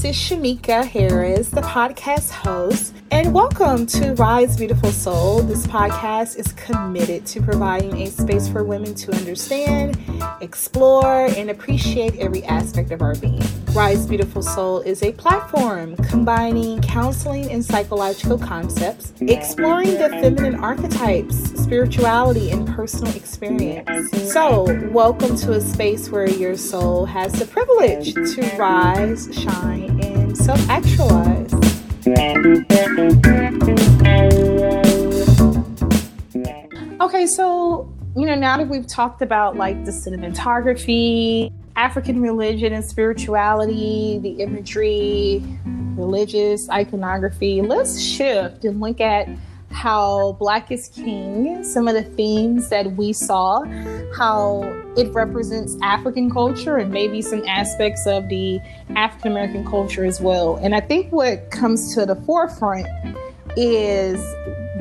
This is Shamika Harris, the podcast host, and welcome to Rise Beautiful Soul. This podcast is committed to providing a space for women to understand, explore, and appreciate every aspect of our being. Rise Beautiful Soul is a platform combining counseling and psychological concepts, exploring the feminine archetypes, spirituality, and personal experience. So, welcome to a space where your soul has the privilege to rise, shine, self actualize. Okay, so you know, now that we've talked about like the cinematography, African religion and spirituality, the imagery, religious iconography, let's shift and look at how Black is King, some of the themes that we saw, how it represents African culture and maybe some aspects of the African American culture as well. And I think what comes to the forefront is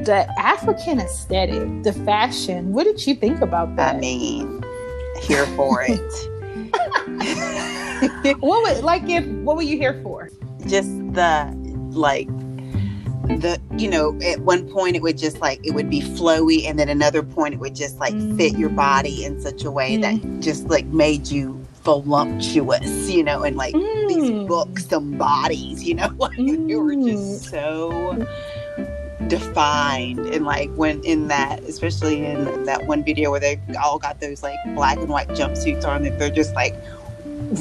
the African aesthetic, the fashion. What did you think about that? I mean, here for it. what would like if what were you here for? Just the like the you know at one point it would just like it would be flowy and then another point it would just like fit your body in such a way mm. that just like made you voluptuous you know and like mm. these buxom bodies you know like you were just mm. so defined and like when in that especially in that one video where they all got those like black and white jumpsuits on that they're just like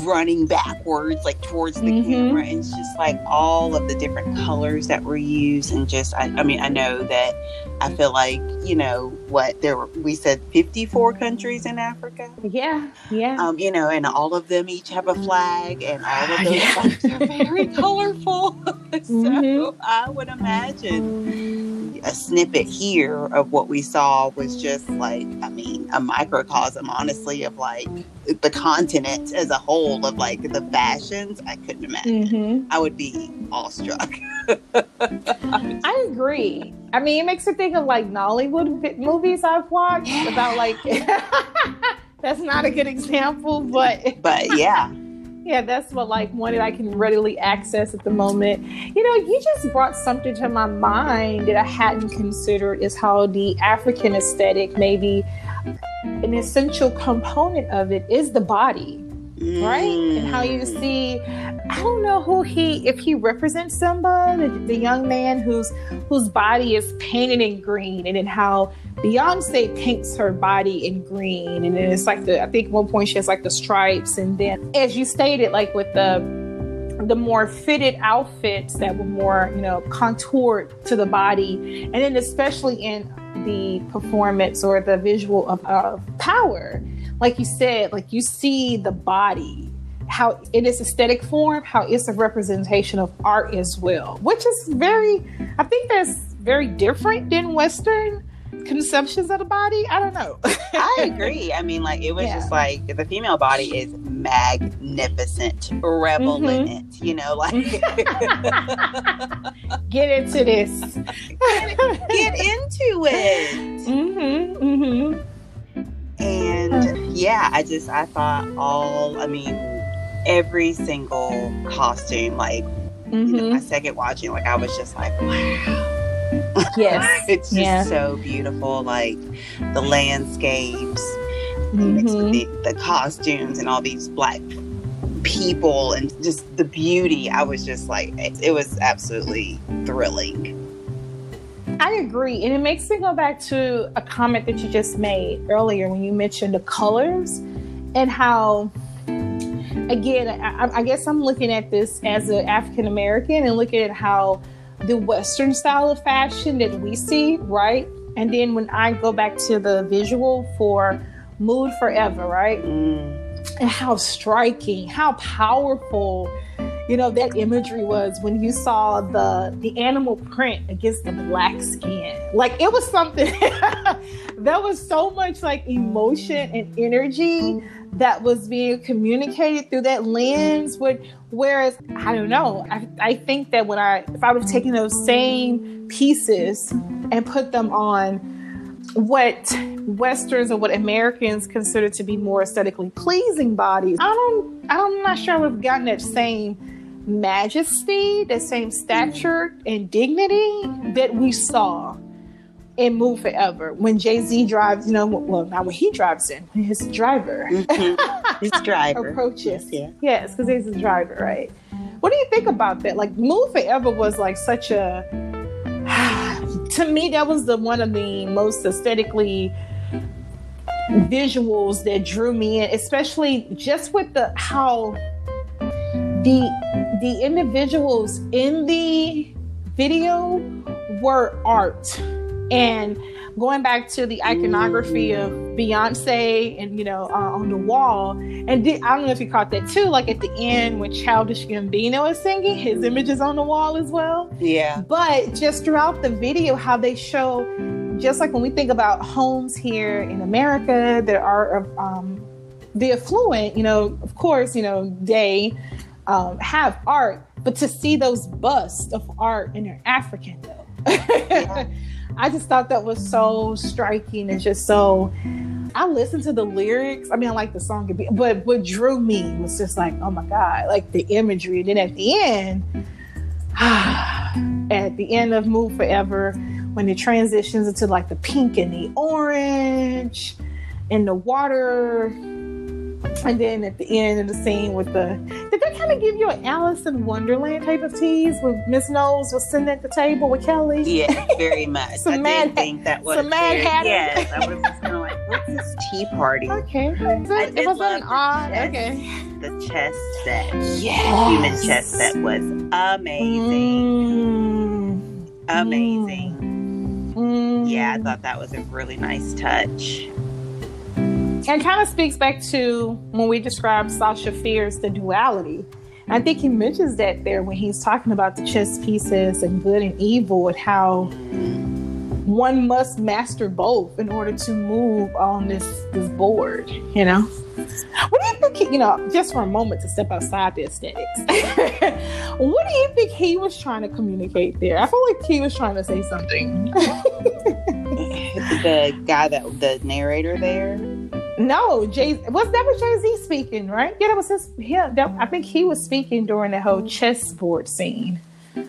running backwards like towards the mm-hmm. camera and it's just like all of the different colors that were used and just I, I, mean i know that i feel like you know what there were we said 54 countries in africa yeah yeah um you know and all of them each have a flag and all of those yeah. flags are very colorful so mm-hmm. i would imagine a snippet here of what we saw was just like, I mean, a microcosm, honestly, of like the continent as a whole of like the fashions. I couldn't imagine. Mm-hmm. I would be awestruck. I agree. I mean, it makes me think of like Nollywood movies I've watched yeah. about like. that's not a good example, but but yeah yeah, that's what like one that I can readily access at the moment. You know, you just brought something to my mind that I hadn't considered is how the African aesthetic, maybe an essential component of it is the body. Mm. Right? And how you mm. see I don't know who he if he represents Simba, the, the young man whose whose body is painted in green and then how Beyonce paints her body in green, and then it's like the I think one point she has like the stripes, and then as you stated, like with the the more fitted outfits that were more you know contoured to the body, and then especially in the performance or the visual of, of power, like you said, like you see the body how in its aesthetic form, how it's a representation of art as well, which is very, I think that's very different than Western conceptions of the body. I don't know. I agree. I mean, like it was yeah. just like the female body is magnificent, revel mm-hmm. in it. You know, like get into this. get, get, into it. Mm-hmm. Mm-hmm. And yeah, I just I thought all. I mean, every single costume, like you know, my mm-hmm. second watching, like I was just like, wow Yes. it's just yeah. so beautiful. Like the landscapes, mm-hmm. the, the costumes, and all these black people, and just the beauty. I was just like, it, it was absolutely thrilling. I agree. And it makes me go back to a comment that you just made earlier when you mentioned the colors and how, again, I, I guess I'm looking at this as an African American and looking at how the Western style of fashion that we see, right? And then when I go back to the visual for Mood Forever, right? Mm. And how striking, how powerful, you know, that imagery was when you saw the the animal print against the black skin. Like it was something that was so much like emotion and energy that was being communicated through that lens would whereas i don't know I, I think that when i if i would have taken those same pieces and put them on what westerns or what americans consider to be more aesthetically pleasing bodies i don't i'm not sure have gotten that same majesty, the same stature and dignity that we saw in Move Forever when Jay Z drives, you know, well, not when he drives in, his driver, mm-hmm. his driver approaches. Yes, yes, because he's his driver, right? What do you think about that? Like, Move Forever was like such a, to me, that was the one of the most aesthetically visuals that drew me in, especially just with the how the the individuals in the video were art and going back to the iconography of Beyonce and you know uh, on the wall, and did, I don't know if you caught that too. Like at the end when Childish Gambino is singing, his image is on the wall as well. Yeah. But just throughout the video, how they show, just like when we think about homes here in America there are um, the affluent, you know, of course, you know they um, have art, but to see those busts of art and they're African though. yeah. I just thought that was so striking and just so. I listened to the lyrics. I mean, I like the song, but what drew me was just like, oh my god, like the imagery. And then at the end, at the end of Move Forever, when it transitions into like the pink and the orange and the water and then at the end of the scene with the did that kind of give you an Alice in Wonderland type of tease with Miss Knowles was sitting at the table with Kelly? Yeah, very much. some I mad, did think that was some mad very. Yes, I was just kind of like, what's this tea party? Okay, it was an odd. Okay, The chess set, yes. The human chess set was amazing, Mm. amazing. Mm. Yeah, I thought that was a really nice touch. And kind of speaks back to when we describe Sasha Fierce the duality. I think he mentions that there when he's talking about the chess pieces and good and evil and how one must master both in order to move on this this board. You know, what do you think? He, you know, just for a moment to step outside the aesthetics. what do you think he was trying to communicate there? I feel like he was trying to say something. the guy that the narrator there. No, Jay was that was Jay Z speaking, right? Yeah, that was his. Yeah, that, I think he was speaking during the whole chessboard scene.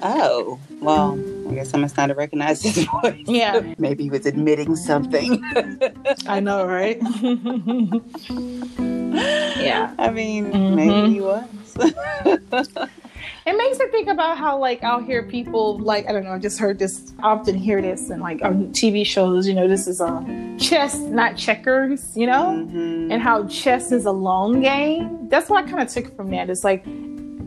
Oh, well, I guess I must not have recognized his voice. Yeah. Maybe he was admitting something. I know, right? yeah, I mean, Mhm. maybe he was. it makes me think about how like I'll hear people like I don't know. I just heard this. I often hear this and like on TV shows. You know, this is um chess, not checkers. You know. Mhm. and how chess is a long game. That's what I kind of took from that. It's like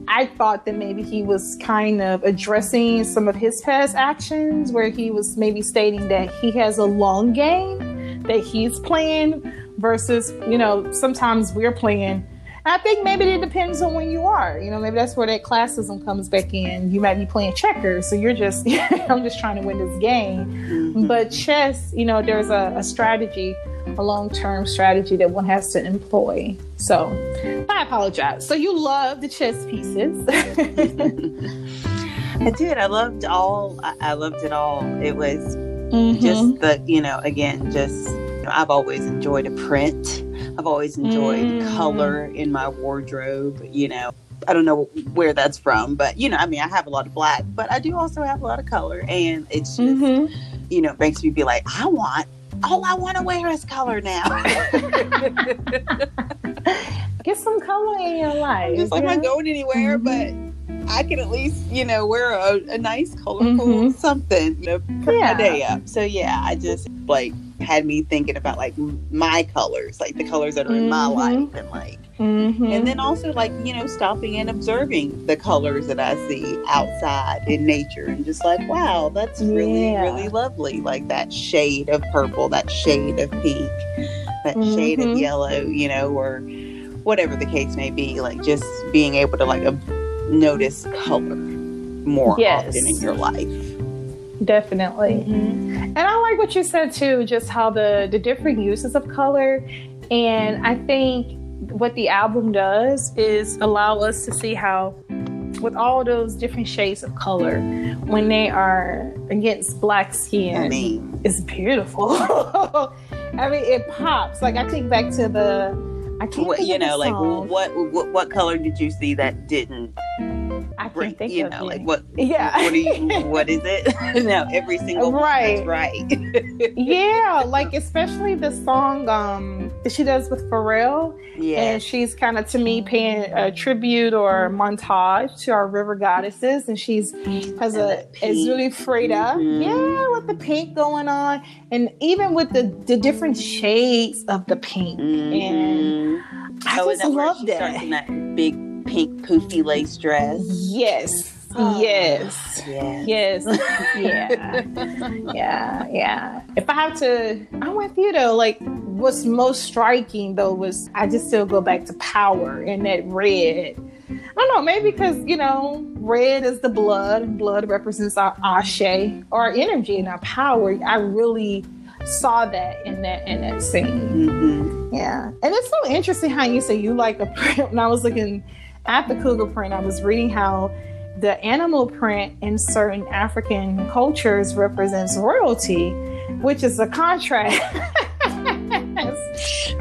I thought that maybe he was kind of addressing some of his past actions where he was maybe stating that he has a long game that he's playing versus, you know, sometimes we're playing. I think maybe it depends on when you are. You know, maybe that's where that classism comes back in. You might be playing checkers, so you're just, I'm just trying to win this game. Mhm. But chess, you know, there's a, a strategy, a long term strategy that one has to employ. So I apologize. So you love the chess pieces. I did. I loved all. I, loved it all. It was Mhm. just the, you know, again, just you know, I've always enjoyed a print. I've always enjoyed Mm. color in my wardrobe. You know, I don't know where that's from, but you know, I mean, I have a lot of black, but I do also have a lot of color, and it's just, Mhm. you know, makes me be like, I want. All I want to wear is color now. Get some color in your life. just like yeah? not going anywhere, Mhm. but I can at least, you know, wear a, a nice, colorful Mhm. something, you know, put Yeah. my day up. So yeah, I just like had me thinking about like my colors, like the colors that are in my Mhm. life, and like, Mhm. and then also like you know, stopping and observing the colors that I see outside in nature, and just like, wow, that's really, Yeah. really lovely. Like that shade of purple, that shade of pink, that shade of Mhm. yellow, you know, or whatever the case may be. Like just being able to like notice color more Yes. often in your life. Definitely. Mm-hmm. And I like what you said too, just how the the different uses of color. And I think what the album does is allow us to see how with all those different shades of color, when they are against black skin, I mean, it's beautiful. I mean, it pops. Like I think back to the I can't what, think you know, like what, what what color did you see that didn't? I can't think you of know, it. like what Yeah. what you what is it? no, every single Right. right. yeah, like especially the song um that she does with Pharrell. yeah. And she's kind of to me paying a tribute or montage to our river goddesses. And she's has And a. Erzulie Freda. Mhm. Yeah, with the pink going on. And even with the, the different shades of the pink. And Mhm. I oh, is just that where love she starts that. in that big pink poofy lace dress? Yes. Oh. Yes. Yeah. Yes. Yeah. yeah. Yeah. If I have to, I'm with you though. Like, what's most striking though was I just still go back to power and that red. I don't know, maybe because, you know, red is the blood, and blood represents our ashe, our energy and our power. I really saw that in that in that scene. hmm Yeah. And it's so interesting how you say you like a print. When I was looking at the cougar print, I was reading how the animal print in certain African cultures represents royalty, which is a contrast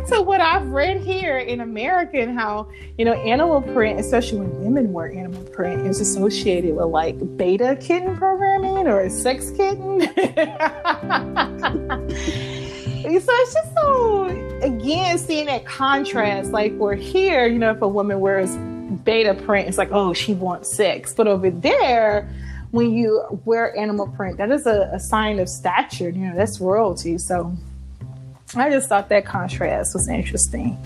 to what I've read here in America and how, you know, animal print, especially when women wear animal print, is associated with like beta kitten programming or a sex kitten. So it's just so again seeing that contrast. Like we're here, you know, if a woman wears beta print, it's like, oh, she wants sex. But over there, when you wear animal print, that is a, a sign of stature. You know, that's royalty. So I just thought that contrast was interesting.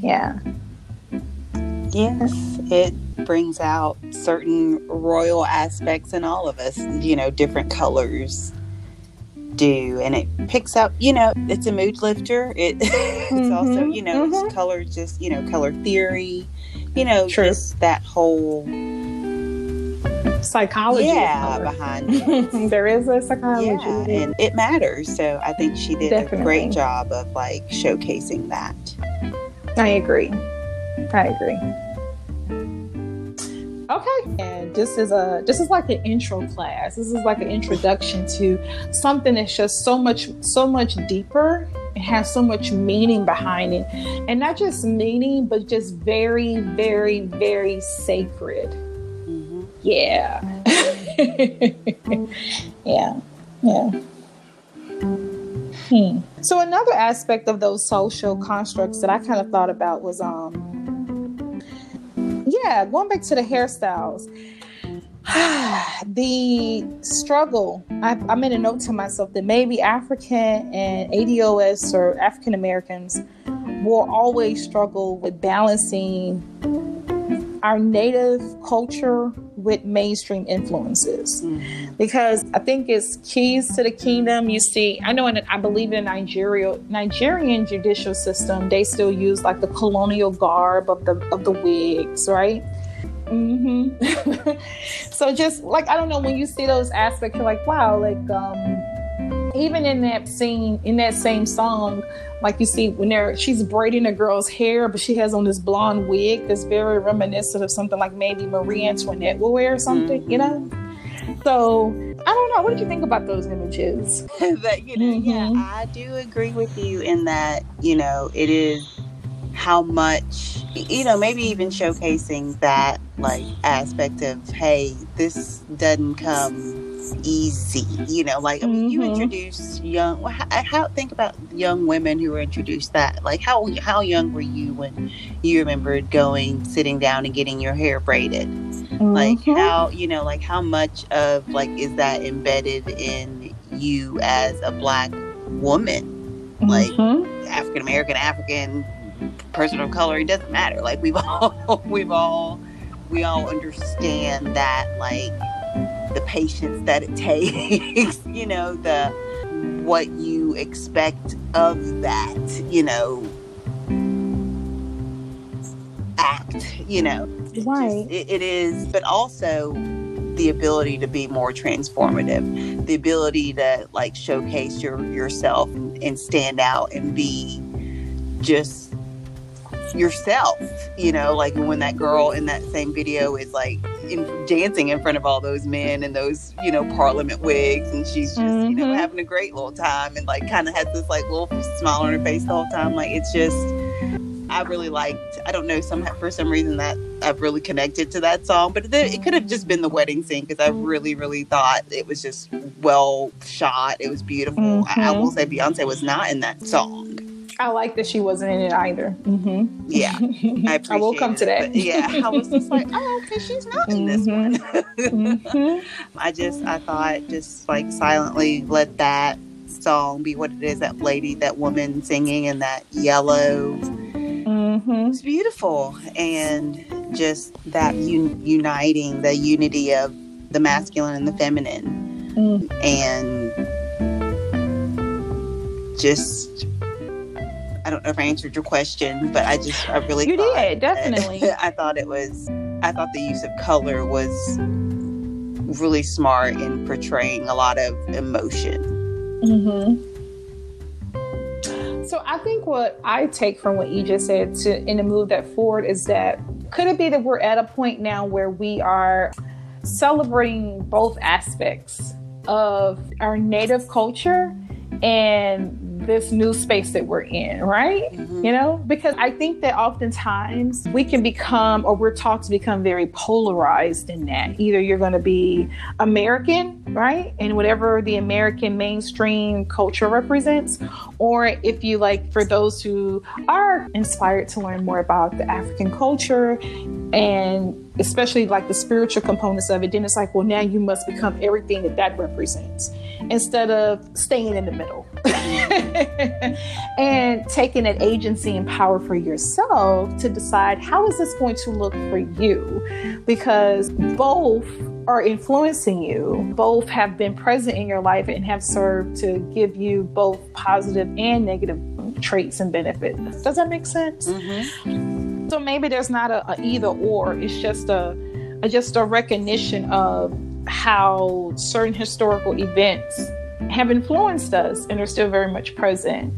Yeah. Yes, it brings out certain royal aspects in all of us. You know, different colors do, and it picks up. You know, it's a mood lifter. It it's also Mhm, you know mhm. it's color just you know color theory. You know, True. just that whole Psychology. yeah behind it. there is a psychology. yeah, and it matters. So I think she did a great job of like showcasing that. I agree. I agree. Okay, and this is a this is like an intro class. This is like an introduction to something that's just so much so much deeper. It has so much meaning behind it, and not just meaning, but just very, very, very sacred. hmm Yeah. yeah. Yeah. Hmm. So another aspect of those social constructs that I kind of thought about was um yeah, going back to the hairstyles. the struggle I, I made a note to myself that maybe african and ados or african americans will always struggle with balancing our native culture with mainstream influences because I think it's keys to the kingdom. You see, I know, in I believe in Nigeria, Nigerian judicial system, they still use like the colonial garb of the of the wigs, right? Mm-hmm. so just like I don't know, when you see those aspects, you're like, wow, like um, even in that scene, in that same song, like you see when they're she's braiding a girl's hair, but she has on this blonde wig that's very reminiscent of something like maybe Marie Antoinette will wear or something, you know. So I don't know. What did you think about those images? but you know, yeah, Mhm. I do agree with you in that you know it is how much you know maybe even showcasing that like aspect of hey this doesn't come easy you know like I mean, you Mhm. introduce young how, how think about young women who were introduced that like how how young were you when you remembered going sitting down and getting your hair braided like Mhm. how you know like how much of like is that embedded in you as a black woman like Mhm. african american african person of color it doesn't matter like we've all we've all we all understand that like the patience that it takes you know the what you expect of that you know act you know just- Right. it, it is but also the ability to be more transformative the ability to like showcase your yourself and, and stand out and be just yourself you know like when that girl in that same video is like in, dancing in front of all those men and those you know parliament wigs and she's just you know Mhm. having a great little time and like kind of has this like little smile on her face the whole time like it's just I really liked. I don't know some for some reason that I've really connected to that song, but it, it could have just been the wedding scene because I really really thought it was just well shot. It was beautiful. Mm-hmm. I, I, will say Beyonce was not in that song. I like that she wasn't in it either. Mm-hmm. Yeah, I, I will come it, to that. Yeah, I was just like, oh, okay, she's not in this one. Mm-hmm. I just I thought just like silently let that song be what it is. That lady, that woman singing in that yellow. Mm-hmm. It's beautiful, and just that un- uniting, the unity of the masculine and the feminine, mm. and just I don't know if I answered your question, but I just I really you did definitely. I thought it was I thought the use of color was really smart in portraying a lot of emotion. Mm-hmm. So I think what I take from what you just said to in the move that forward is that could it be that we're at a point now where we are celebrating both aspects of our native culture and this new space that we're in, right? Mm-hmm. You know, because I think that oftentimes we can become, or we're taught to become very polarized in that. Either you're going to be American, right? And whatever the American mainstream culture represents, or if you like, for those who are inspired to learn more about the African culture and especially like the spiritual components of it, then it's like, well, now you must become everything that that represents instead of staying in the middle and taking that agency and power for yourself to decide how is this going to look for you. Because both are influencing you. Both have been present in your life and have served to give you both positive and negative traits and benefits. Does that make sense? Mm-hmm. so maybe there's not a, a either or. It's just a, a just a recognition of how certain historical events have influenced us and are still very much present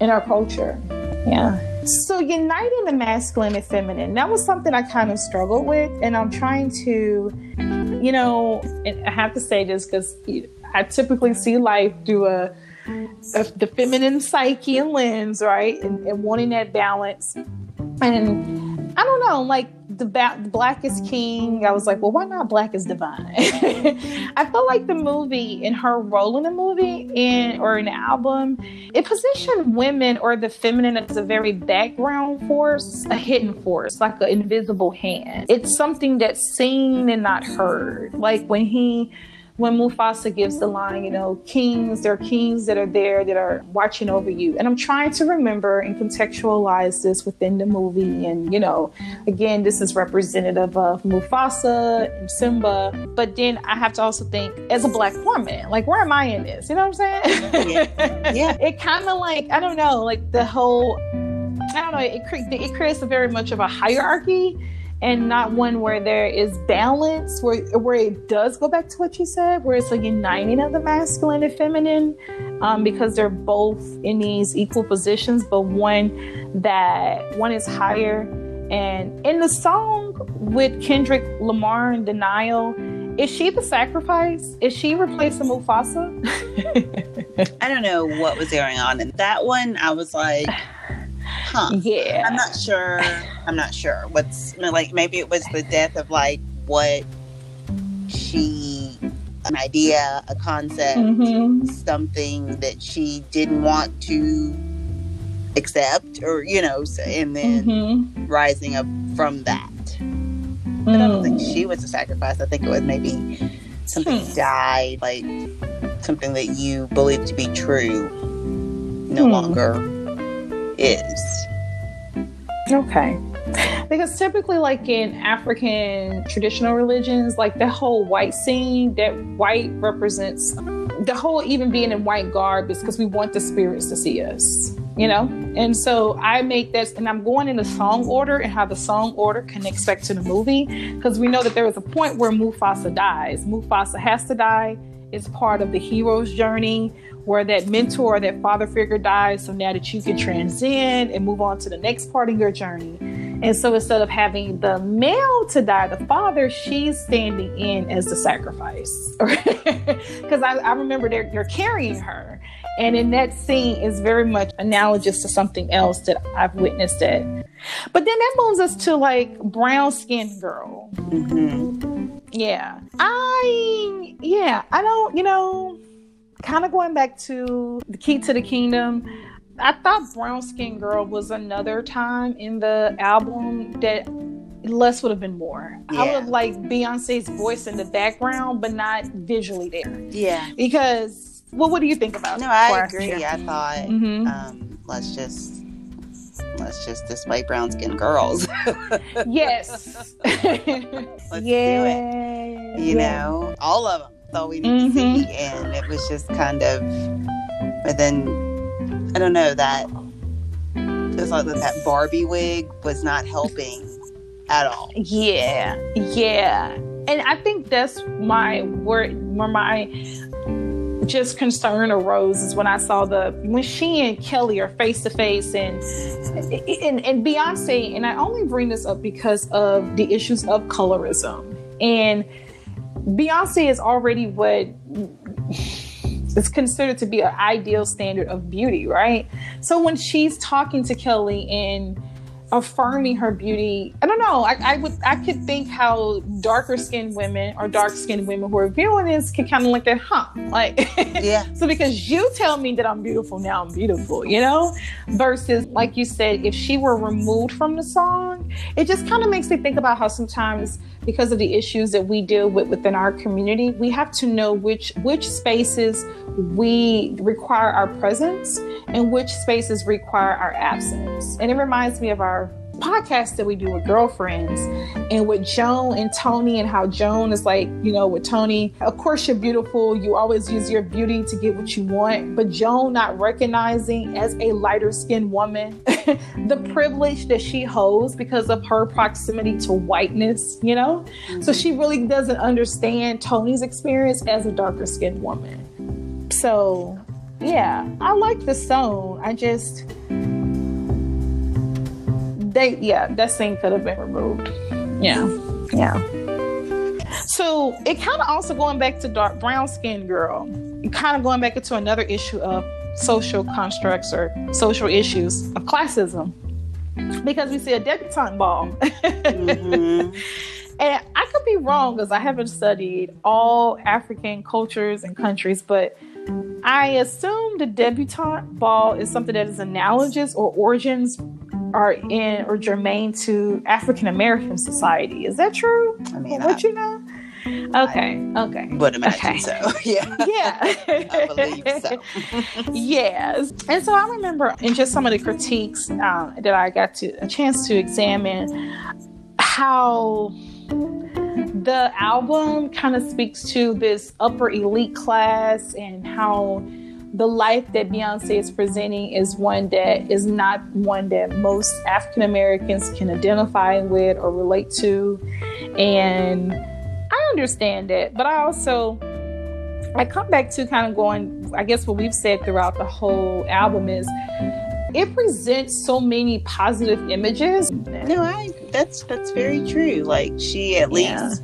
in our culture. Yeah. So uniting the masculine and feminine, that was something I kind of struggled with. And I'm trying to, you know, I have to say this because I typically see life through a, a, the feminine psyche and lens, right? And, and wanting that balance. And I don't know, like the, ba- black is king. I was like, well, why not black is divine? I felt like the movie and her role in the movie and or in the album, it positioned women or the feminine as a very background force, a hidden force, like an invisible hand. It's something that's seen and not heard. Like when he when Mufasa gives the line, you know, kings, there are kings that are there that are watching over you. And I'm trying to remember and contextualize this within the movie. And, you know, again, this is representative of Mufasa and Simba. But then I have to also think, as a black woman, like, where am I in this? You know what I'm saying? Yeah. yeah. it kind of like, I don't know, like the whole, I don't know, it, it creates a very much of a hierarchy and not one where there is balance, where where it does go back to what you said, where it's a uniting of the masculine and feminine, um, because they're both in these equal positions, but one that one is higher. And in the song with Kendrick Lamar and the Nile, is she the sacrifice? Is she replacing Mufasa? I don't know what was going on in that one. I was like Huh. Yeah. I'm not sure. I'm not sure. What's like maybe it was the death of like what she an idea, a concept, mm-hmm. something that she didn't want to accept or you know and then mm-hmm. rising up from that. But I don't think mm. she was a sacrifice. I think it was maybe something hmm. died, like something that you believe to be true no hmm. longer is. Okay. Because typically, like in African traditional religions, like the whole white scene, that white represents the whole even being in white garb is because we want the spirits to see us, you know? And so I make this, and I'm going in the song order and how the song order connects back to the movie because we know that there is a point where Mufasa dies. Mufasa has to die. It's part of the hero's journey where that mentor, that father figure dies, so now that you can transcend and move on to the next part of your journey. And so instead of having the male to die, the father, she's standing in as the sacrifice. Because I, I, remember they're, they're carrying her. And in that scene is very much analogous to something else that I've witnessed it. But then that moves us to like brown skinned girl. Mm-hmm. Yeah. I yeah, I don't, you know, kind of going back to the key to the kingdom. I thought Brown Skin Girl was another time in the album that less would have been more. I would have liked Beyonce's voice in the background, but not visually there. Yeah. Because, well, what do you think about? No, I agree. I thought Mhm. um, let's just let's just display brown skinned girls. Yes. Let's yeah. do it. You Yeah. know, all of them. That's all we need to Mhm. see, and it was just kind of. But then, I don't know that. Just like that Barbie wig was not helping at all. Yeah, yeah, and I think that's my where where my just concern arose is when I saw the when she and Kelly are face to face and and and Beyonce and I only bring this up because of the issues of colorism and Beyonce is already what is considered to be an ideal standard of beauty, right? So when she's talking to Kelly and affirming her beauty. I don't know. I, I would I could think how darker skinned women or dark skinned women who are viewing this can kind of look at, huh? Like Yeah. so because you tell me that I'm beautiful, now I'm beautiful, you know? Versus like you said, if she were removed from the song, it just kind of makes me think about how sometimes because of the issues that we deal with within our community, we have to know which which spaces we require our presence and which spaces require our absence. And it reminds me of our podcast that we do with girlfriends and with Joan and Toni and how Joan is like, you know, with Toni, of course you're beautiful. You always use your beauty to get what you want. But Joan not recognizing as a lighter skinned woman the privilege that she holds because of her proximity to whiteness, you know? Mm-hmm. So she really doesn't understand Toni's experience as a darker skinned woman. So yeah, I like the song. I just they yeah, that scene could have been removed. Yeah. Yeah. So it kind of also going back to dark brown skin girl, kind of going back into another issue of social constructs or social issues of classism. Because we see a debutante ball. Mhm. And I could be wrong because I haven't studied all African cultures and countries, but I assume the debutante ball is something that is analogous or origins are in or germane to African American society. Is that true? I mean, what I you know? Okay, okay. would imagine Okay. so. Yeah. Yeah. I believe so. yes. And so I remember in just some of the critiques uh, that I got to a chance to examine how the album kind of speaks to this upper elite class and how the life that Beyonce is presenting is one that is not one that most African Americans can identify with or relate to. And I understand that, but I also I come back to kind of going, I guess what we've said throughout the whole album is it presents so many positive images. No, I that's that's very true. Like she at Yeah. least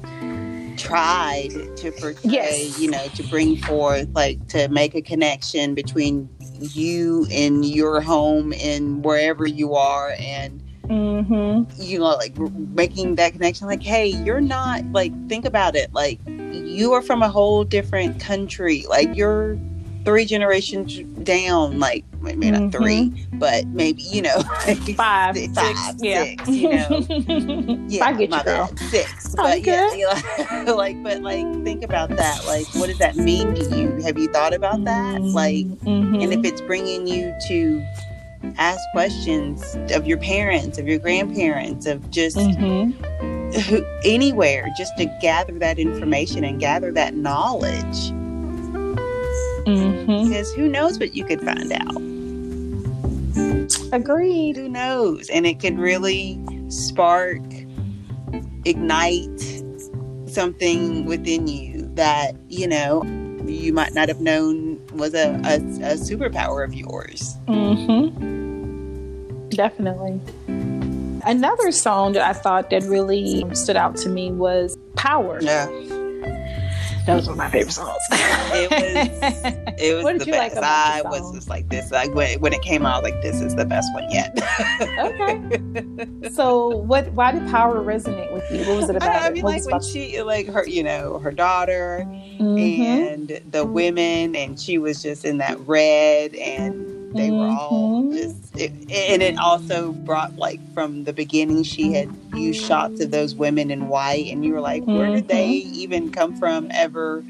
tried to portray, Yes. you know, to bring forth like to make a connection between you and your home and wherever you are and Mm-hmm. you know like making that connection like hey you're not like think about it like you are from a whole different country like you're three generations down like maybe not Mhm. three but maybe you know like Five, six, six, five, yeah. six, you know I get you, my girl. bad. Six. But yeah, Okay. yeah, like, but like, think about that. Like, what does that mean to you? Have you thought about that? Like, Mhm. and if it's bringing you to ask questions of your parents, of your grandparents, of just Mhm. who, anywhere, just to gather that information and gather that knowledge, Mhm. because who knows what you could find out? Agreed. Who knows? And it could really spark, ignite something within you that, you know, you might not have known was a, a, a superpower of yours. Mm-hmm. Definitely. Another song that I thought that really stood out to me was Power. Yeah. Those were my favorite songs. it was it was the like best. about I the was just like this. Like when, when it came out, like this is the best one yet. okay. So, what? Why did Power resonate with you? What was it about? I, mean, like when she, like her, you know, her daughter Mhm. and the women, and she was just in that red, and they were all Mhm. just, it, and it also brought like from the beginning, she had used shots of those women in white, and you were like, where did they even come from ever?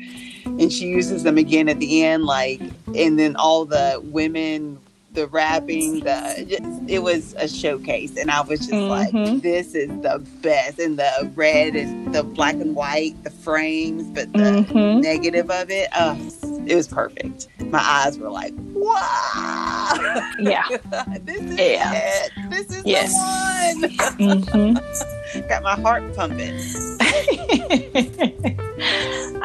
And she uses them again at the end, like, and then all the women. The rapping, the just, it was a showcase, and I was just like, Mhm. "This is the best." And the red is the black and white, the frames, but the Mhm. negative of it. Uh, it was perfect. My eyes were like, wow. Yeah. this is Yeah. it. This is Yes. the Mhm. Got my heart pumping.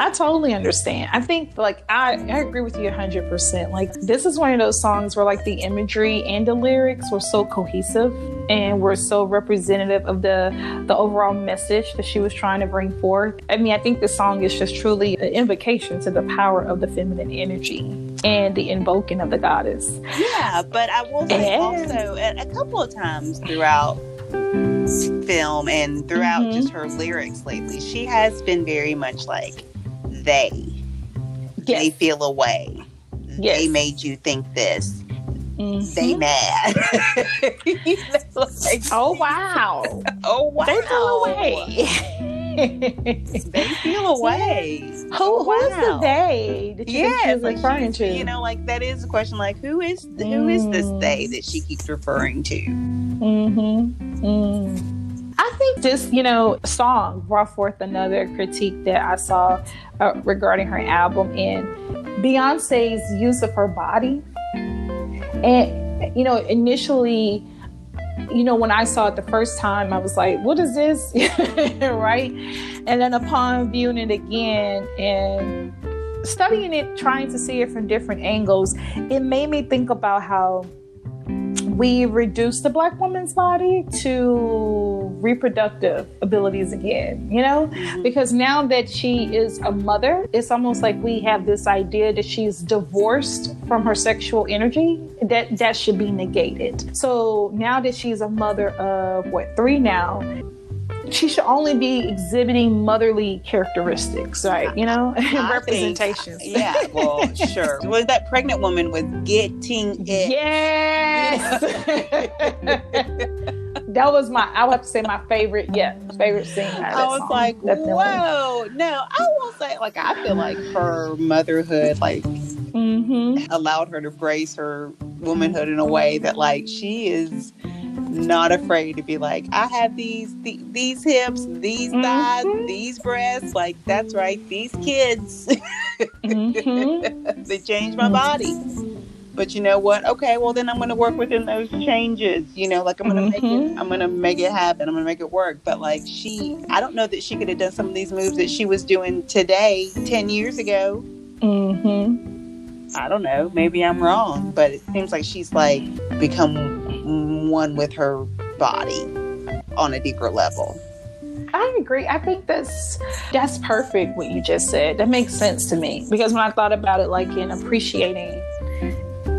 I totally understand. I think like I, I agree with you 100%. Like this is one of those songs where like the imagery and the lyrics were so cohesive and were so representative of the the overall message that she was trying to bring forth. I mean, I think the song is just truly an invocation to the power of the feminine energy and the invoking of the goddess. Yeah, but I will say Yeah. also a, a couple of times throughout film and throughout Mhm. just her lyrics lately, she has been very much like they. They feel a way. Yes. They made you think this. Mhm. They mad. You know, like, Oh wow. oh wow. They feel away. They feel away. Who, who is the Wow. they that you Yeah, she's like referring to? you know, like that is a question. Like, who is who is this Mm. they that she keeps referring to? Mm-hmm. Mm. I think this, you know, song brought forth another critique that I saw uh, regarding her album and Beyonce's use of her body. And, you know, initially, you know, when I saw it the first time, I was like, what is this? right? And then upon viewing it again and studying it, trying to see it from different angles, it made me think about how we reduce the black woman's body to reproductive abilities again, you know? Mm-hmm. Because now that she is a mother, it's almost like we have this idea that she's divorced from her sexual energy, that that should be negated. So now that she's a mother of what, three now, she should only be exhibiting motherly characteristics, right? You know, I think- representations. yeah, well, sure. Was that pregnant woman was getting it? Yes. that was my I would have to say my favorite, yeah, favorite scene. Out of that I was song. like, Definitely. whoa. No, I will say, like, I feel like her motherhood, like, Mm-hmm. allowed her to brace her womanhood in a way that, like, she is not afraid to be like, I have these the, these hips, these thighs, Mhm. these breasts. Like, that's right, these kids. Mm-hmm. they changed my body. But you know what? Okay, well then I'm going to work within those changes. You know, like I'm going to make Mhm. it. I'm going to make it happen. I'm going to make it work. But like she, I don't know that she could have done some of these moves that she was doing today, ten years ago. Mm-hmm. I don't know. Maybe I'm wrong, but it seems like she's like become one with her body on a deeper level. I agree. I think that's that's perfect what you just said. That makes sense to me because when I thought about it, like in appreciating,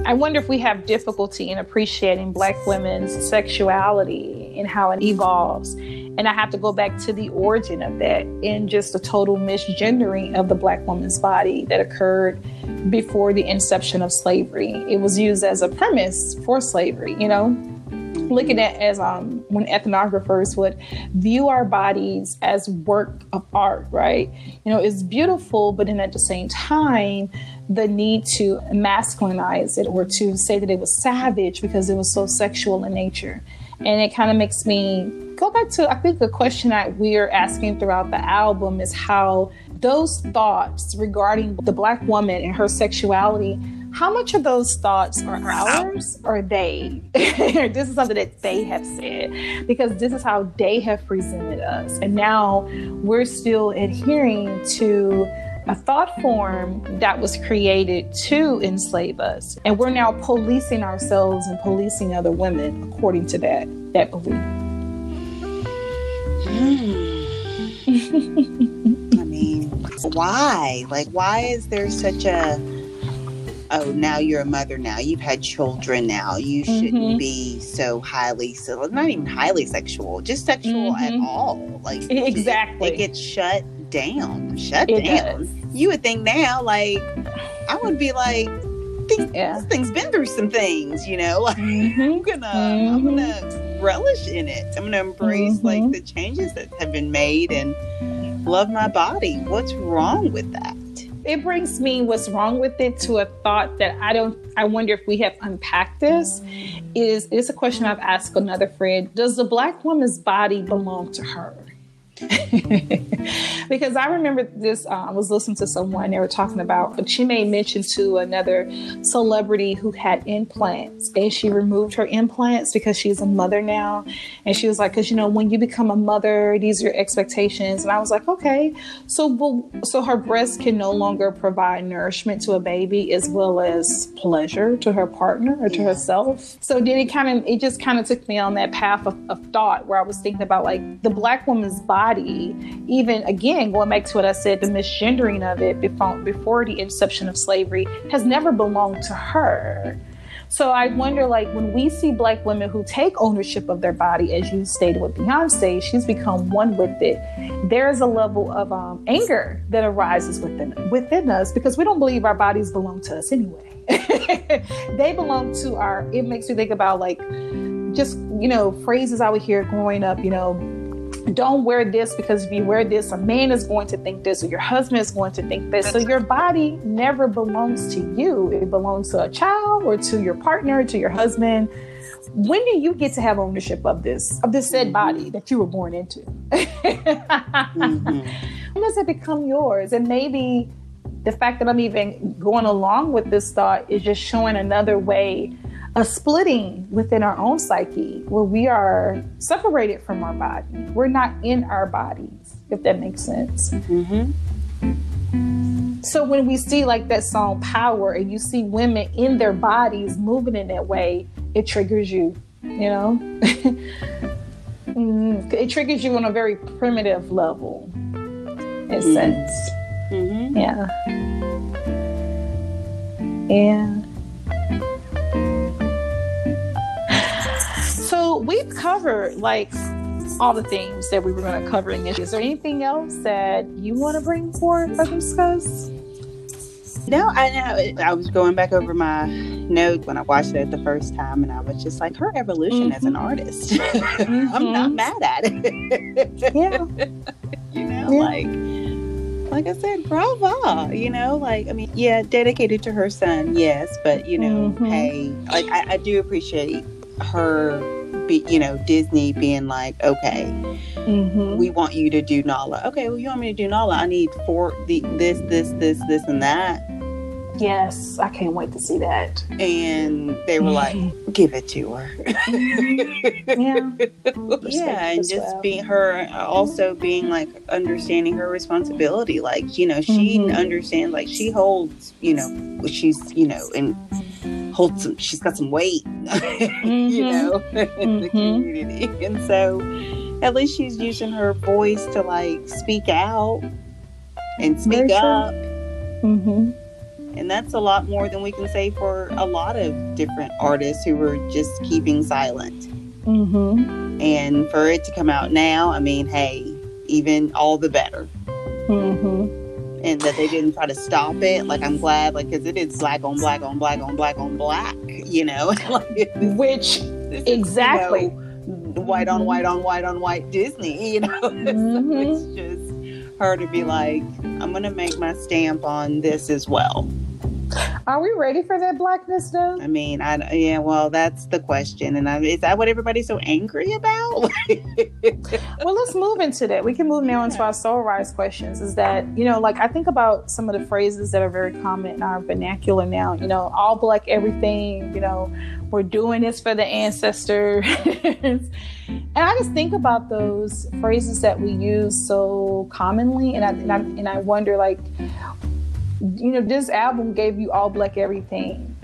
I wonder if we have difficulty in appreciating Black women's sexuality and how it evolves. And I have to go back to the origin of that in just the total misgendering of the Black woman's body that occurred before the inception of slavery. It was used as a premise for slavery, you know? Looking at as um when ethnographers would view our bodies as work of art right? You know it's beautiful but then at the same time the need to masculinize it or to say that it was savage because it was so sexual in nature. And it kind of makes me go back to i think the question that we're asking throughout the album is how those thoughts regarding the black woman and her sexuality how much of those thoughts are ours or they? this is something that they have said because this is how they have presented us. And now we're still adhering to a thought form that was created to enslave us. And we're now policing ourselves and policing other women according to that, that belief. Hmm. I mean, why? Like, why is there such a oh, now you're a mother now. You've had children now. You shouldn't mm-hmm. be so highly, so not even highly sexual, just sexual mm-hmm. at all. Like exactly, it, it, gets shut down. Shut it down. Does. You would think now, like I would be like, yeah. this thing's been through some things, you know. Like mm-hmm. I'm gonna, I'm gonna mm-hmm. relish in it. I'm gonna embrace like mm-hmm. the changes that have been made and love my body. What's wrong with that? It brings me what's wrong with it to a thought that I don't I wonder if we have unpacked this is it's a question I've asked another friend. Does the black woman's body belong to her? because I remember this. Uh, I was listening to someone they were talking about, but she made mention to another celebrity who had implants, and she removed her implants because she's a mother now, and she was like, "Because you know, when you become a mother, these are your expectations." And I was like, "Okay, so so her breasts can no longer provide nourishment to a baby as well as pleasure to her partner or to yeah. herself." So then it kind of it just kind of took me on that path of, of thought where I was thinking about like the black woman's body body, even again, going back to what I said, the misgendering of it before, before the inception of slavery has never belonged to her. So I wonder, like, when we see Black women who take ownership of their body, as you stated with Beyonce, she's become one with it. There is a level of um, anger that arises within within us because we don't believe our bodies belong to us anyway. they belong to our. It makes me think about like, just you know, phrases I would hear growing up. You know, don't wear this because if you wear this, a man is going to think this, or your husband is going to think this. So your body never belongs to you. It belongs to a child or to your partner, to your husband. When do you get to have ownership of this, of this said body that you were born into? mm-hmm. When does it become yours? And maybe the fact that I'm even going along with this thought is just showing another way a splitting within our own psyche where we are separated from our body. We're not in our bodies, if that makes sense. Mm-hmm. So when we see like that song Power and you see women in their bodies moving in that way, it triggers you, you know? mm-hmm. It triggers you on a very primitive level, in mm-hmm. sense. Mm-hmm. Yeah. Yeah. We've covered like all the themes that we were going to cover in this. Is there anything else that you want to bring forward or discuss? No, I know. I was going back over my notes when I watched it the first time, and I was just like, her evolution mm-hmm. as an mm-hmm. artist. mm-hmm. I'm not mad at it. yeah. you know, yeah. like like I said, brava. You know, like I mean, yeah, dedicated to her son, yes, but you know, mm-hmm. hey, like I, I do appreciate her be, you know, Disney being like, okay, mm-hmm. we want you to do Nala. Okay, well, you want me to do Nala? I need four, the, this, this, this, this, and that. Yes, I can't wait to see that. And they were like, give it to her. yeah. yeah, and just well. being her also being like understanding her responsibility. Like, you know, she mm-hmm. understands, like, she holds, you know, she's, you know, and holds some, she's got some weight, mm-hmm. you know, in the mm-hmm. community. And so at least she's using her voice to like speak out and speak Very up. Mm-hmm. And that's a lot more than we can say for a lot of different artists who were just keeping silent. Mm-hmm. And for it to come out now, I mean, hey, even all the better. Mm-hmm and that they didn't try to stop it. Like I'm glad, like because it is black on black on black on black on black, you know, which exactly you know, white on white on white on white Disney, you know. Mm-hmm. so it's just her to be like, I'm gonna make my stamp on this as well. Are we ready for that blackness though? I mean, I yeah, well, that's the question, and I, is that what everybody's so angry about? well, let's move into that. We can move now into our soul rise questions. Is that you know, like I think about some of the phrases that are very common in our vernacular now. You know, all black everything. You know, we're doing this for the ancestors. and I just think about those phrases that we use so commonly, and I, and I, and I wonder like you know, this album gave you all black everything.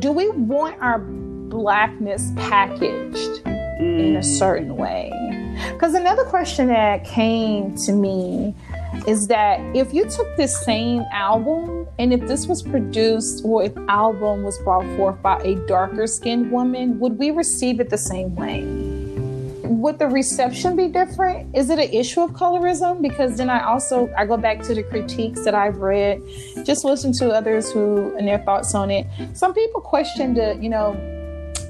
Do we want our blackness packaged mm. in a mm. certain way? Because another question that came to me is that if you took this same album and if this was produced or if album was brought forth by a darker skinned woman, would we receive it the same way? Would the reception be different? Is it an issue of colorism? Because then I also I go back to the critiques that I've read, just listen to others who and their thoughts on it. Some people question the, you know,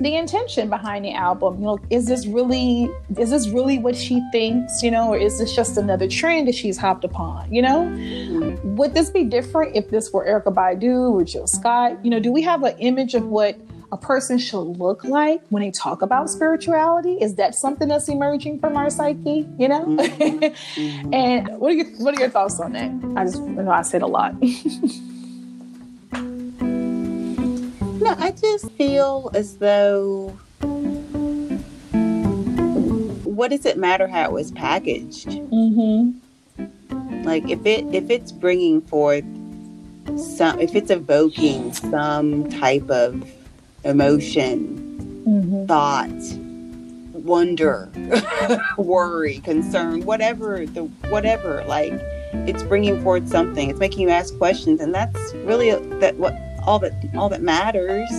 the intention behind the album. You know, is this really is this really what she thinks? You know, or is this just another trend that she's hopped upon? You know, mm-hmm. would this be different if this were Erykah Badu or Jill Scott? You know, do we have an image of what a person should look like when they talk about spirituality? Is that something that's emerging from our psyche? You know, mm-hmm. and what are your what are your thoughts on that? I just you know I said a lot. No, I just feel as though what does it matter how it was packaged? Mm-hmm. Like if it if it's bringing forth some if it's evoking some type of emotion, mm-hmm. thought, wonder, worry, concern, whatever the whatever like it's bringing forward something. It's making you ask questions, and that's really a, that what all that all that matters.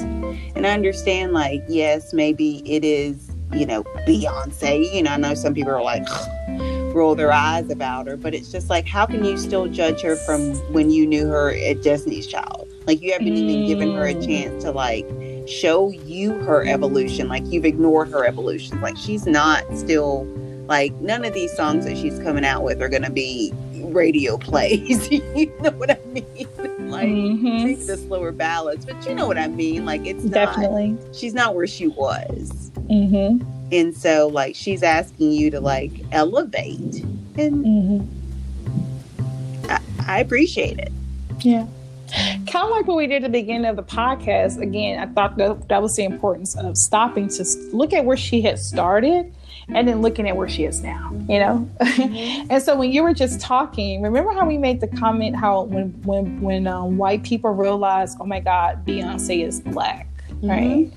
And I understand, like, yes, maybe it is, you know, Beyonce. You know, I know some people are like roll their eyes about her, but it's just like, how can you still judge her from when you knew her at Destiny's Child? Like, you haven't mm. even given her a mm. chance to like show you her evolution. Like, you've ignored her evolution. Like, she's not still like none of these songs that she's coming out with are going to be radio plays. you know what I mean? like mm-hmm. the slower ballads, but you know what I mean. Like it's definitely she's not where she was, mm-hmm. and so like she's asking you to like elevate, and mm-hmm. I, I appreciate it. Yeah kind of like what we did at the beginning of the podcast again i thought that that was the importance of stopping to look at where she had started and then looking at where she is now, you know? Mm-hmm. and so when you were just talking, remember how we made the comment how when when when um, white people realize, oh my God, Beyonce is black. Mm-hmm. Right.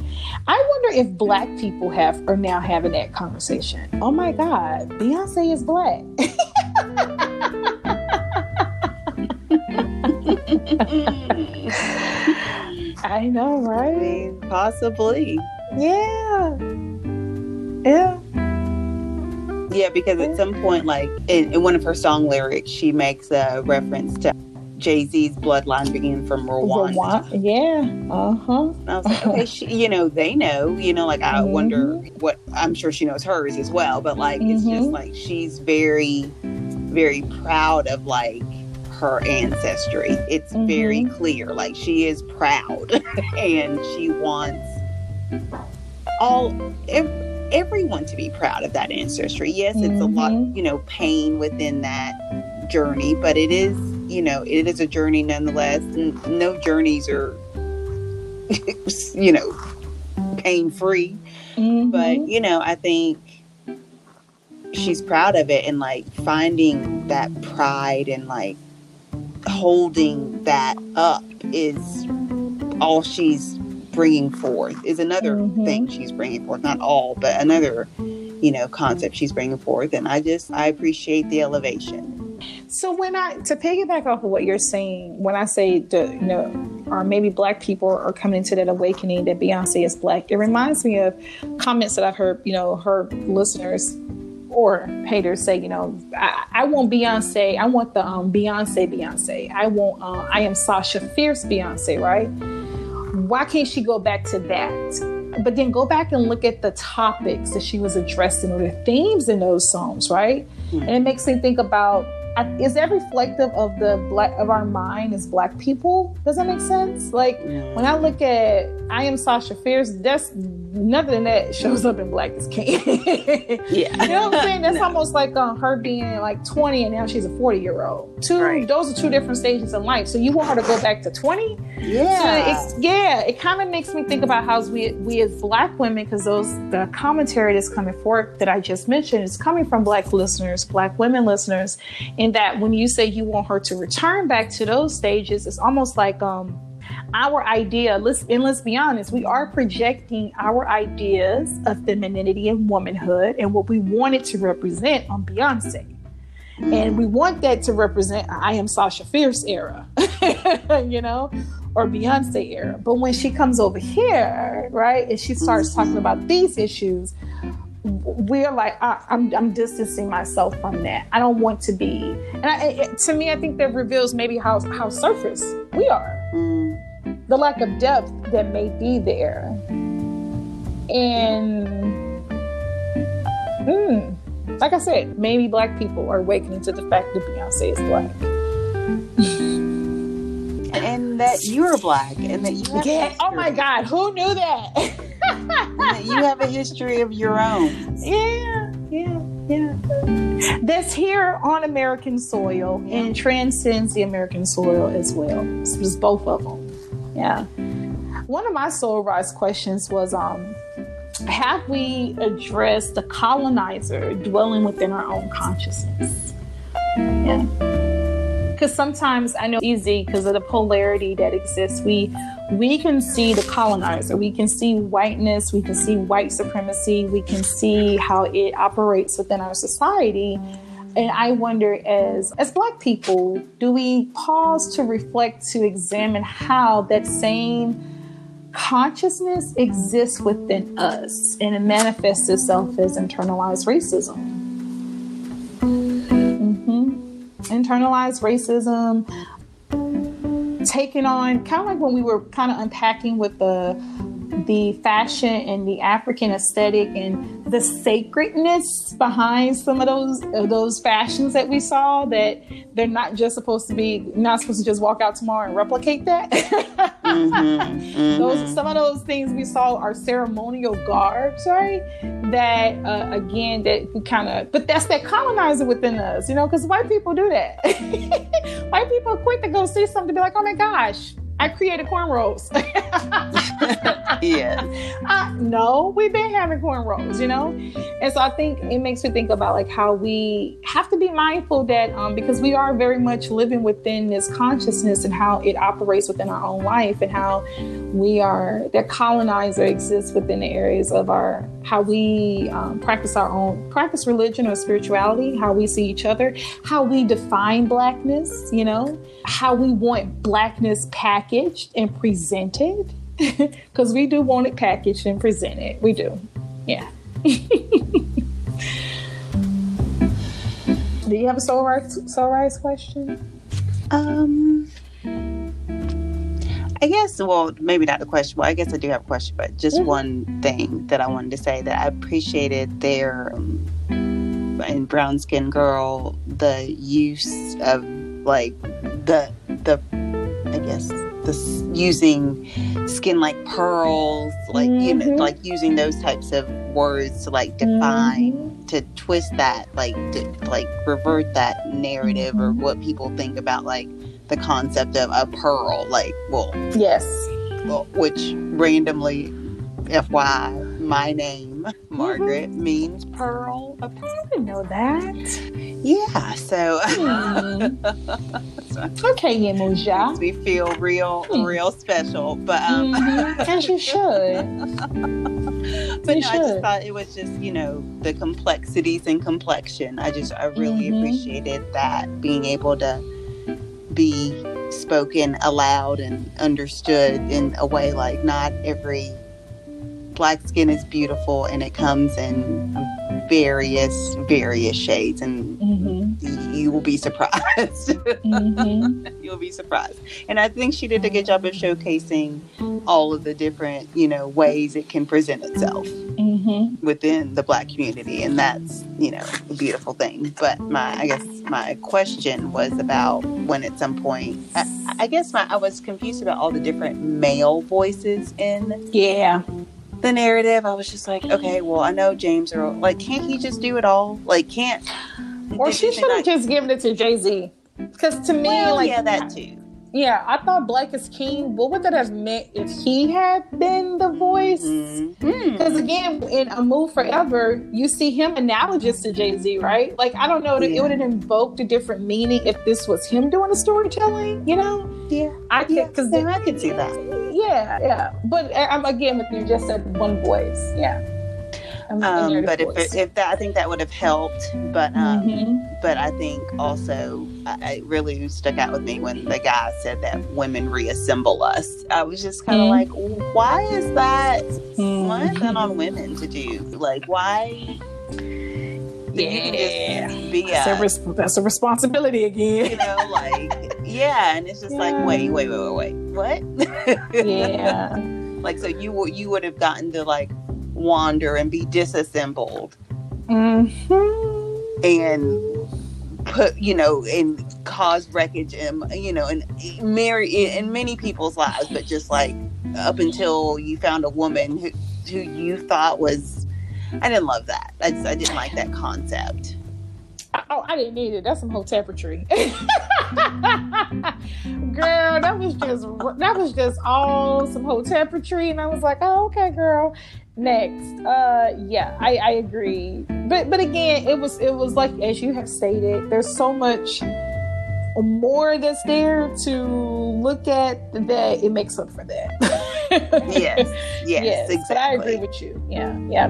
I wonder if black people have are now having that conversation. Oh my God, Beyonce is black. I know, right? I mean, possibly. Yeah. Yeah. Yeah, because at some point, like in, in, one of her song lyrics, she makes a reference to Jay Z's bloodline beginning from Rwanda. Rwanda. Yeah. Uh huh. I was like, okay, she, you know, they know. You know, like I mm-hmm. wonder what. I'm sure she knows hers as well, but like mm-hmm. it's just mm-hmm. like she's very, very proud of like her ancestry. It's mm-hmm. very clear. Like she is proud, and she wants all. Every, everyone to be proud of that ancestry. Yes, it's mm-hmm. a lot, mm-hmm. you know, pain within that journey, but it is, you know, it is a journey nonetheless. And no journeys are, you know, pain free. Mm-hmm. But, you know, I think she's proud of it and like finding that pride and like holding that up is all she's bringing forth is another mm-hmm. thing she's bringing forth not all but another you know concept she's bringing forth and i just i appreciate the elevation so when i to piggyback off of what you're saying when i say the you know or maybe black people are coming into that awakening that beyonce is black it reminds me of comments that i've heard you know heard listeners or haters say, you know, I, I want Beyonce. I want the um, Beyonce Beyonce. I want. Uh, I am Sasha Fierce Beyonce, right? why can't she go back to that? But then go back and look at the topics that she was addressing or the themes in those songs, right? Mm-hmm. And it makes me think about is that reflective of the black of our mind as black people? Does that make sense? Like when I look at I am Sasha Fierce, that's nothing that shows up in Black is King. yeah. You know what I'm saying? That's yeah. almost like um, her being like 20 and now she's a 40 year old. Two right. those are two different stages in life. So you want her to go back to 20? Yeah. So yeah, it kind of makes me think about how we we as black women, because those the commentary that's coming forth that I just mentioned is coming from black listeners, black women listeners, in that when you say you want her to return back to those stages, it's almost like um our idea, let's and let's be honest, we are projecting our ideas of femininity and womanhood and what we wanted to represent on Beyonce. And we want that to represent I am Sasha Fierce era, you know, or Beyonce era. But when she comes over here, right, and she starts talking about these issues, we're like I, am I'm, I'm distancing myself from that. I don't want to be. And I, it, to me, I think that reveals maybe how how surface we are, mm. the lack of depth that may be there, and mm, like I said, maybe Black people are awakening to the fact that Beyonce is Black. and that you're black and that you yeah. oh my god who knew that you have a history of your own. Yeah, yeah, yeah. That's here on American soil and transcends the American soil as well. It's both of them. Yeah. One of my soul rise questions was um have we addressed the colonizer dwelling within our own consciousness? Yeah. Because sometimes I know easy because of the polarity that exists. We we can see the colonizer, we can see whiteness, we can see white supremacy, we can see how it operates within our society. And I wonder as as black people, do we pause to reflect to examine how that same consciousness exists within us and it manifests itself as internalized racism? Mm-hmm. Internalized racism, taking on kind of like when we were kind of unpacking with the the fashion and the African aesthetic and the sacredness behind some of those of those fashions that we saw that they're not just supposed to be not supposed to just walk out tomorrow and replicate that. mm-hmm, mm-hmm. Those some of those things we saw are ceremonial garb, right? That uh, again that we kind of but that's that colonizer within us, you know, because white people do that. white people quick to go see something to be like, oh my gosh I created cornrows. yeah. Uh, no, we've been having cornrows, you know? And so I think it makes me think about like how we have to be mindful that um, because we are very much living within this consciousness and how it operates within our own life and how we are, that colonizer exists within the areas of our, how we um, practice our own, practice religion or spirituality, how we see each other, how we define blackness, you know, how we want blackness packaged packaged and presented because we do want it packaged and presented. We do. Yeah. do you have a soul rise, soul rise question? Um, I guess, well, maybe not the question. Well, I guess I do have a question, but just mm-hmm. one thing that I wanted to say that I appreciated their, um, in Brown Skin Girl, the use of like the, the, I guess, this using skin like pearls, like mm-hmm. you know, mm-hmm. like using those types of words to like define, mm-hmm. to twist that, like to like revert that narrative mm-hmm. or what people think about like the concept of a pearl, like well, yes, well, which randomly, FY, my name Margaret mm-hmm. means pearl. I didn't know that. Yeah, so, mm. okay, Yemuja. Makes me feel real, mm. real special. But um, mm-hmm. as you should. but you no, should. I just thought it was just you know the complexities and complexion. I just I really mm-hmm. appreciated that being able to be spoken aloud and understood in a way like not every black skin is beautiful and it comes in various various shades and mm-hmm. you will be surprised mm-hmm. you'll be surprised and i think she did a good job of showcasing all of the different you know ways it can present itself mm-hmm. within the black community and that's you know a beautiful thing but my i guess my question was about when at some point i, I guess my i was confused about all the different male voices in yeah the narrative, I was just like, okay, well, I know James Earl. Like, can't he just do it all? Like, can't. Or she should have just given it to Jay Z. Because to me, well, like, yeah, that too. Yeah, I thought Black is King. What would that have meant if he had been the voice? Because mm-hmm. again, in A Mood 4 Eva, you see him analogous to Jay Z, right? Like I don't know, yeah. it would have invoked a different meaning if this was him doing the storytelling. You know? Yeah, I could because yeah, I could see that. Yeah, yeah. But I'm again with you. Just said one voice. Yeah. Um, but if it, if that, I think that would have helped. But um, mm-hmm. but I think also it really stuck out with me when the guy said that women reassemble us. I was just kind of mm-hmm. like, why is that? Mm-hmm. Why is that on women to do? Like, why? Yeah, be that's, a, res- that's a responsibility again. You know, like yeah, and it's just yeah. like wait, wait, wait, wait, wait, what? yeah. like so you you would have gotten to like wander and be disassembled, mm-hmm. and put you know and cause wreckage and you know and marry in many people's lives, but just like up until you found a woman who who you thought was I didn't love that. I, just, I didn't like that concept. Oh, I didn't need it. That's some whole hotepetry. girl, that was just that was just all some whole hotepetry, and I was like, oh, okay, girl. Next, uh, yeah, I, I agree. But but again, it was it was like as you have stated, there's so much more that's there to look at that it makes up for that. yes, yes, yes. Exactly. But I agree with you. Yeah, yeah.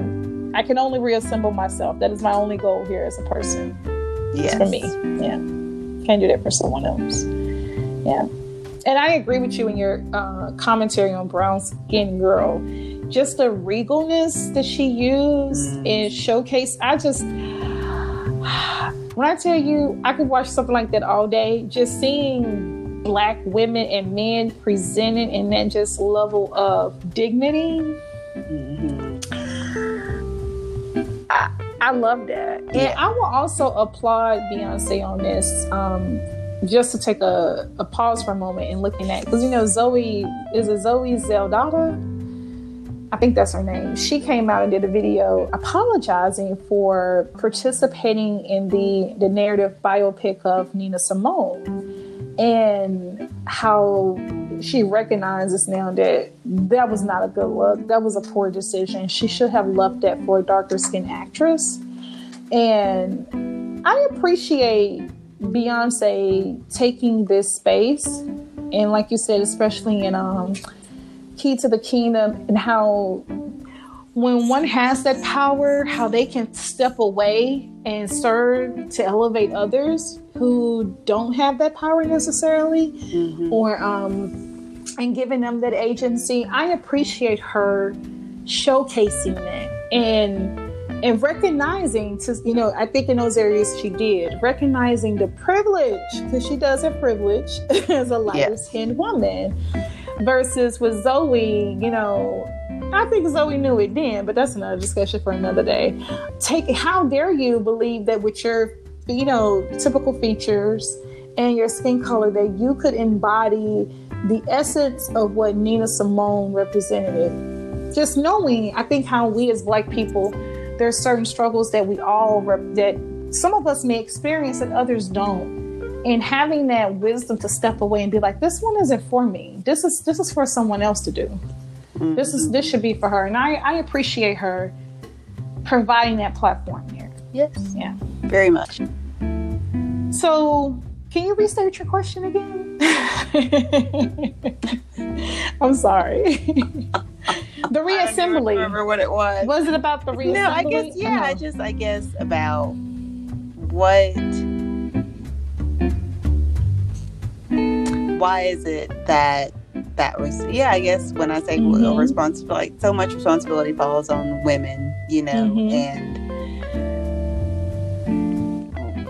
I can only reassemble myself. That is my only goal here as a person. Yes. for me. Yeah. Can't do that for someone else. Yeah. And I agree with you in your uh, commentary on Brown Skin Girl. Just the regalness that she used mm. and showcase. I just, when I tell you, I could watch something like that all day. Just seeing black women and men presented in that just level of dignity. Mm-hmm I, I love that. And yeah. I will also applaud Beyonce on this. Um, just to take a, a pause for a moment and looking at because you know Zoe is a Zoe Saldana? I think that's her name. She came out and did a video apologizing for participating in the the narrative biopic of Nina Simone and how she recognizes now that that was not a good look. That was a poor decision. She should have left that for a darker skinned actress. And I appreciate Beyonce taking this space. And like you said, especially in um, Key to the Kingdom, and how when one has that power, how they can step away and serve to elevate others who don't have that power necessarily, mm-hmm. or um, and giving them that agency. I appreciate her showcasing that and and recognizing to you know i think in those areas she did recognizing the privilege because she does have privilege as a lighter skinned woman versus with zoe you know i think zoe knew it then but that's another discussion for another day take how dare you believe that with your you know typical features and your skin color that you could embody the essence of what Nina Simone represented. Just knowing, I think how we as Black people, there are certain struggles that we all rep- that some of us may experience and others don't. And having that wisdom to step away and be like, this one isn't for me. This is this is for someone else to do. Mm-hmm. This is this should be for her. And I, I appreciate her providing that platform here. Yes. Yeah. Very much. So can you restate your question again? I'm sorry. the reassembly. I remember what it was. Was it about the reassembly? No, I guess yeah. I just I guess about what. Why is it that that was yeah? I guess when I say mm-hmm. responsibility, like so much responsibility falls on women, you know, mm-hmm. and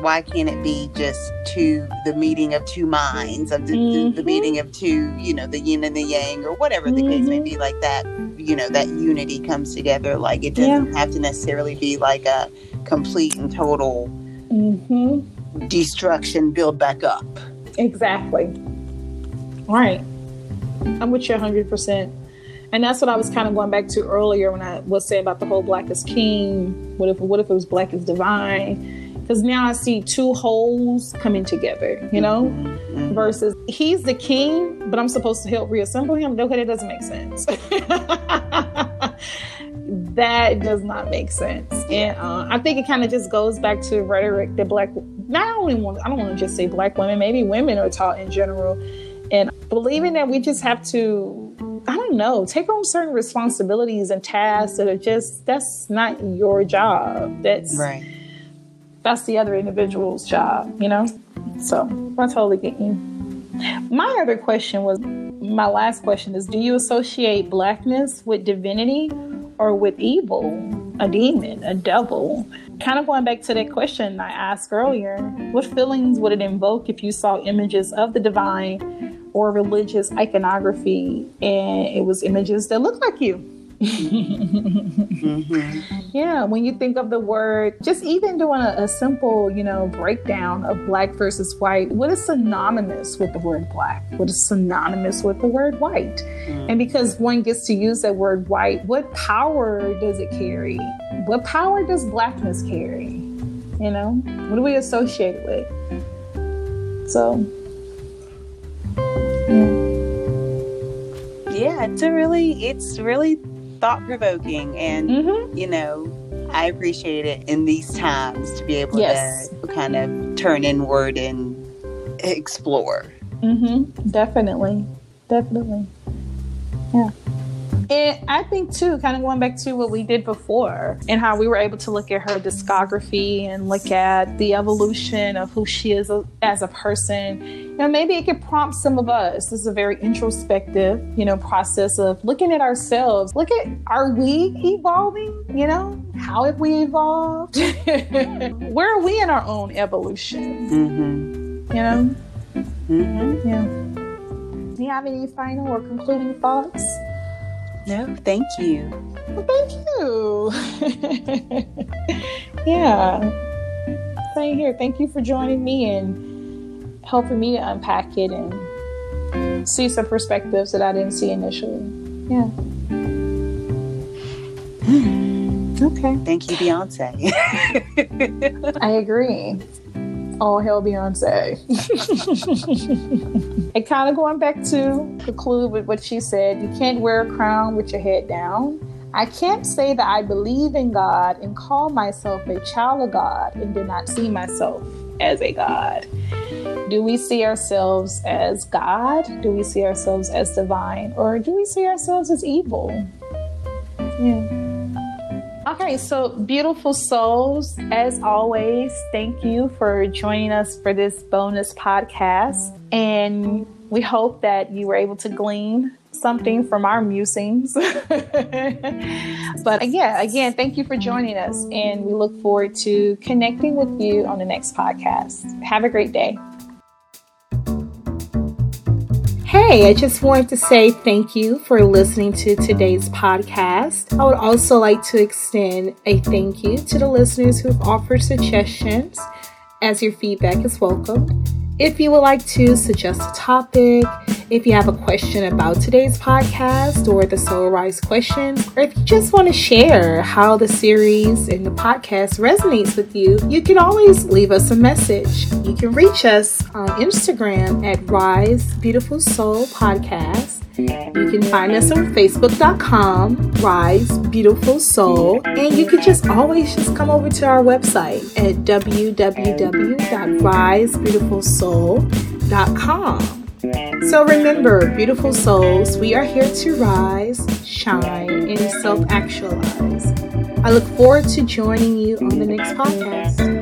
why can't it be just two the meeting of two minds of the, mm-hmm. the, the, meeting of two you know the yin and the yang or whatever the mm-hmm. case may mm-hmm. be like that you know that unity comes together like it doesn't yeah. have to necessarily be like a complete and total mm-hmm. destruction build back up exactly right i'm with you 100% and that's what I was kind of going back to earlier when I was saying about the whole black is king. What if what if it was black is divine? Because now I see two wholes coming together, you know, mm-hmm. versus he's the king, but I'm supposed to help reassemble him. Okay, that doesn't make sense. that does not make sense. And uh, I think it kind of just goes back to rhetoric that black, not only want, I don't want to just say black women, maybe women are taught in general, and believing that we just have to I don't know, take on certain responsibilities and tasks that are just that's not your job. That's right. That's the other individual's job, you know? So I totally get you. My other question was my last question is do you associate blackness with divinity or with evil, a demon, a devil? Kind of going back to that question I asked earlier, what feelings would it invoke if you saw images of the divine or religious iconography and it was images that look like you. Mm-hmm. Yeah, when you think of the word, just even doing a, a, simple, you know, breakdown of black versus white, what is synonymous with the word black? What is synonymous with the word white? Mm. And because one gets to use that word white, what power does it carry? What power does blackness carry? You know, what do we associate it with? So yeah it's a really it's really thought provoking and mm-hmm. you know i appreciate it in these times to be able yes. to kind of turn inward and explore mm-hmm. definitely definitely yeah and I think too, kind of going back to what we did before and how we were able to look at her discography and look at the evolution of who she is as a person. You know, maybe it could prompt some of us. This is a very introspective, you know, process of looking at ourselves. Look at are we evolving? You know, how have we evolved? Where are we in our own evolution? Mm-hmm. You know. Mm-hmm. Yeah. Do you have any final or concluding thoughts? No, thank you. Well, thank you. yeah. Same here. Thank you for joining me and helping me to unpack it and see some perspectives that I didn't see initially. Yeah. Hmm. Okay. Thank you, Beyonce. I agree all hell Beyonce. and kind of going back to conclude with what she said, you can't wear a crown with your head down. I can't say that I believe in God and call myself a child of God and do not see myself as a God. Do we see ourselves as God? Do we see ourselves as divine? Or do we see ourselves as evil? Yeah. Okay, so beautiful souls, as always, thank you for joining us for this bonus podcast. And we hope that you were able to glean something from our musings. but uh, again, again, thank you for joining us. And we look forward to connecting with you on the next podcast. Have a great day. Hey, I just wanted to say thank you for listening to today's podcast. I would also like to extend a thank you to the listeners who've offered suggestions, as your feedback is welcome. If you would like to suggest a topic, if you have a question about today's podcast or the Soul Rise question, or if you just want to share how the series and the podcast resonates with you, you can always leave us a message. You can reach us on Instagram at Rise Beautiful Soul Podcast. You can find us on facebook.com, Rise Beautiful Soul, and you can just always just come over to our website at www.risebeautifulsoul.com. So remember, beautiful souls, we are here to rise, shine, and self actualize. I look forward to joining you on the next podcast.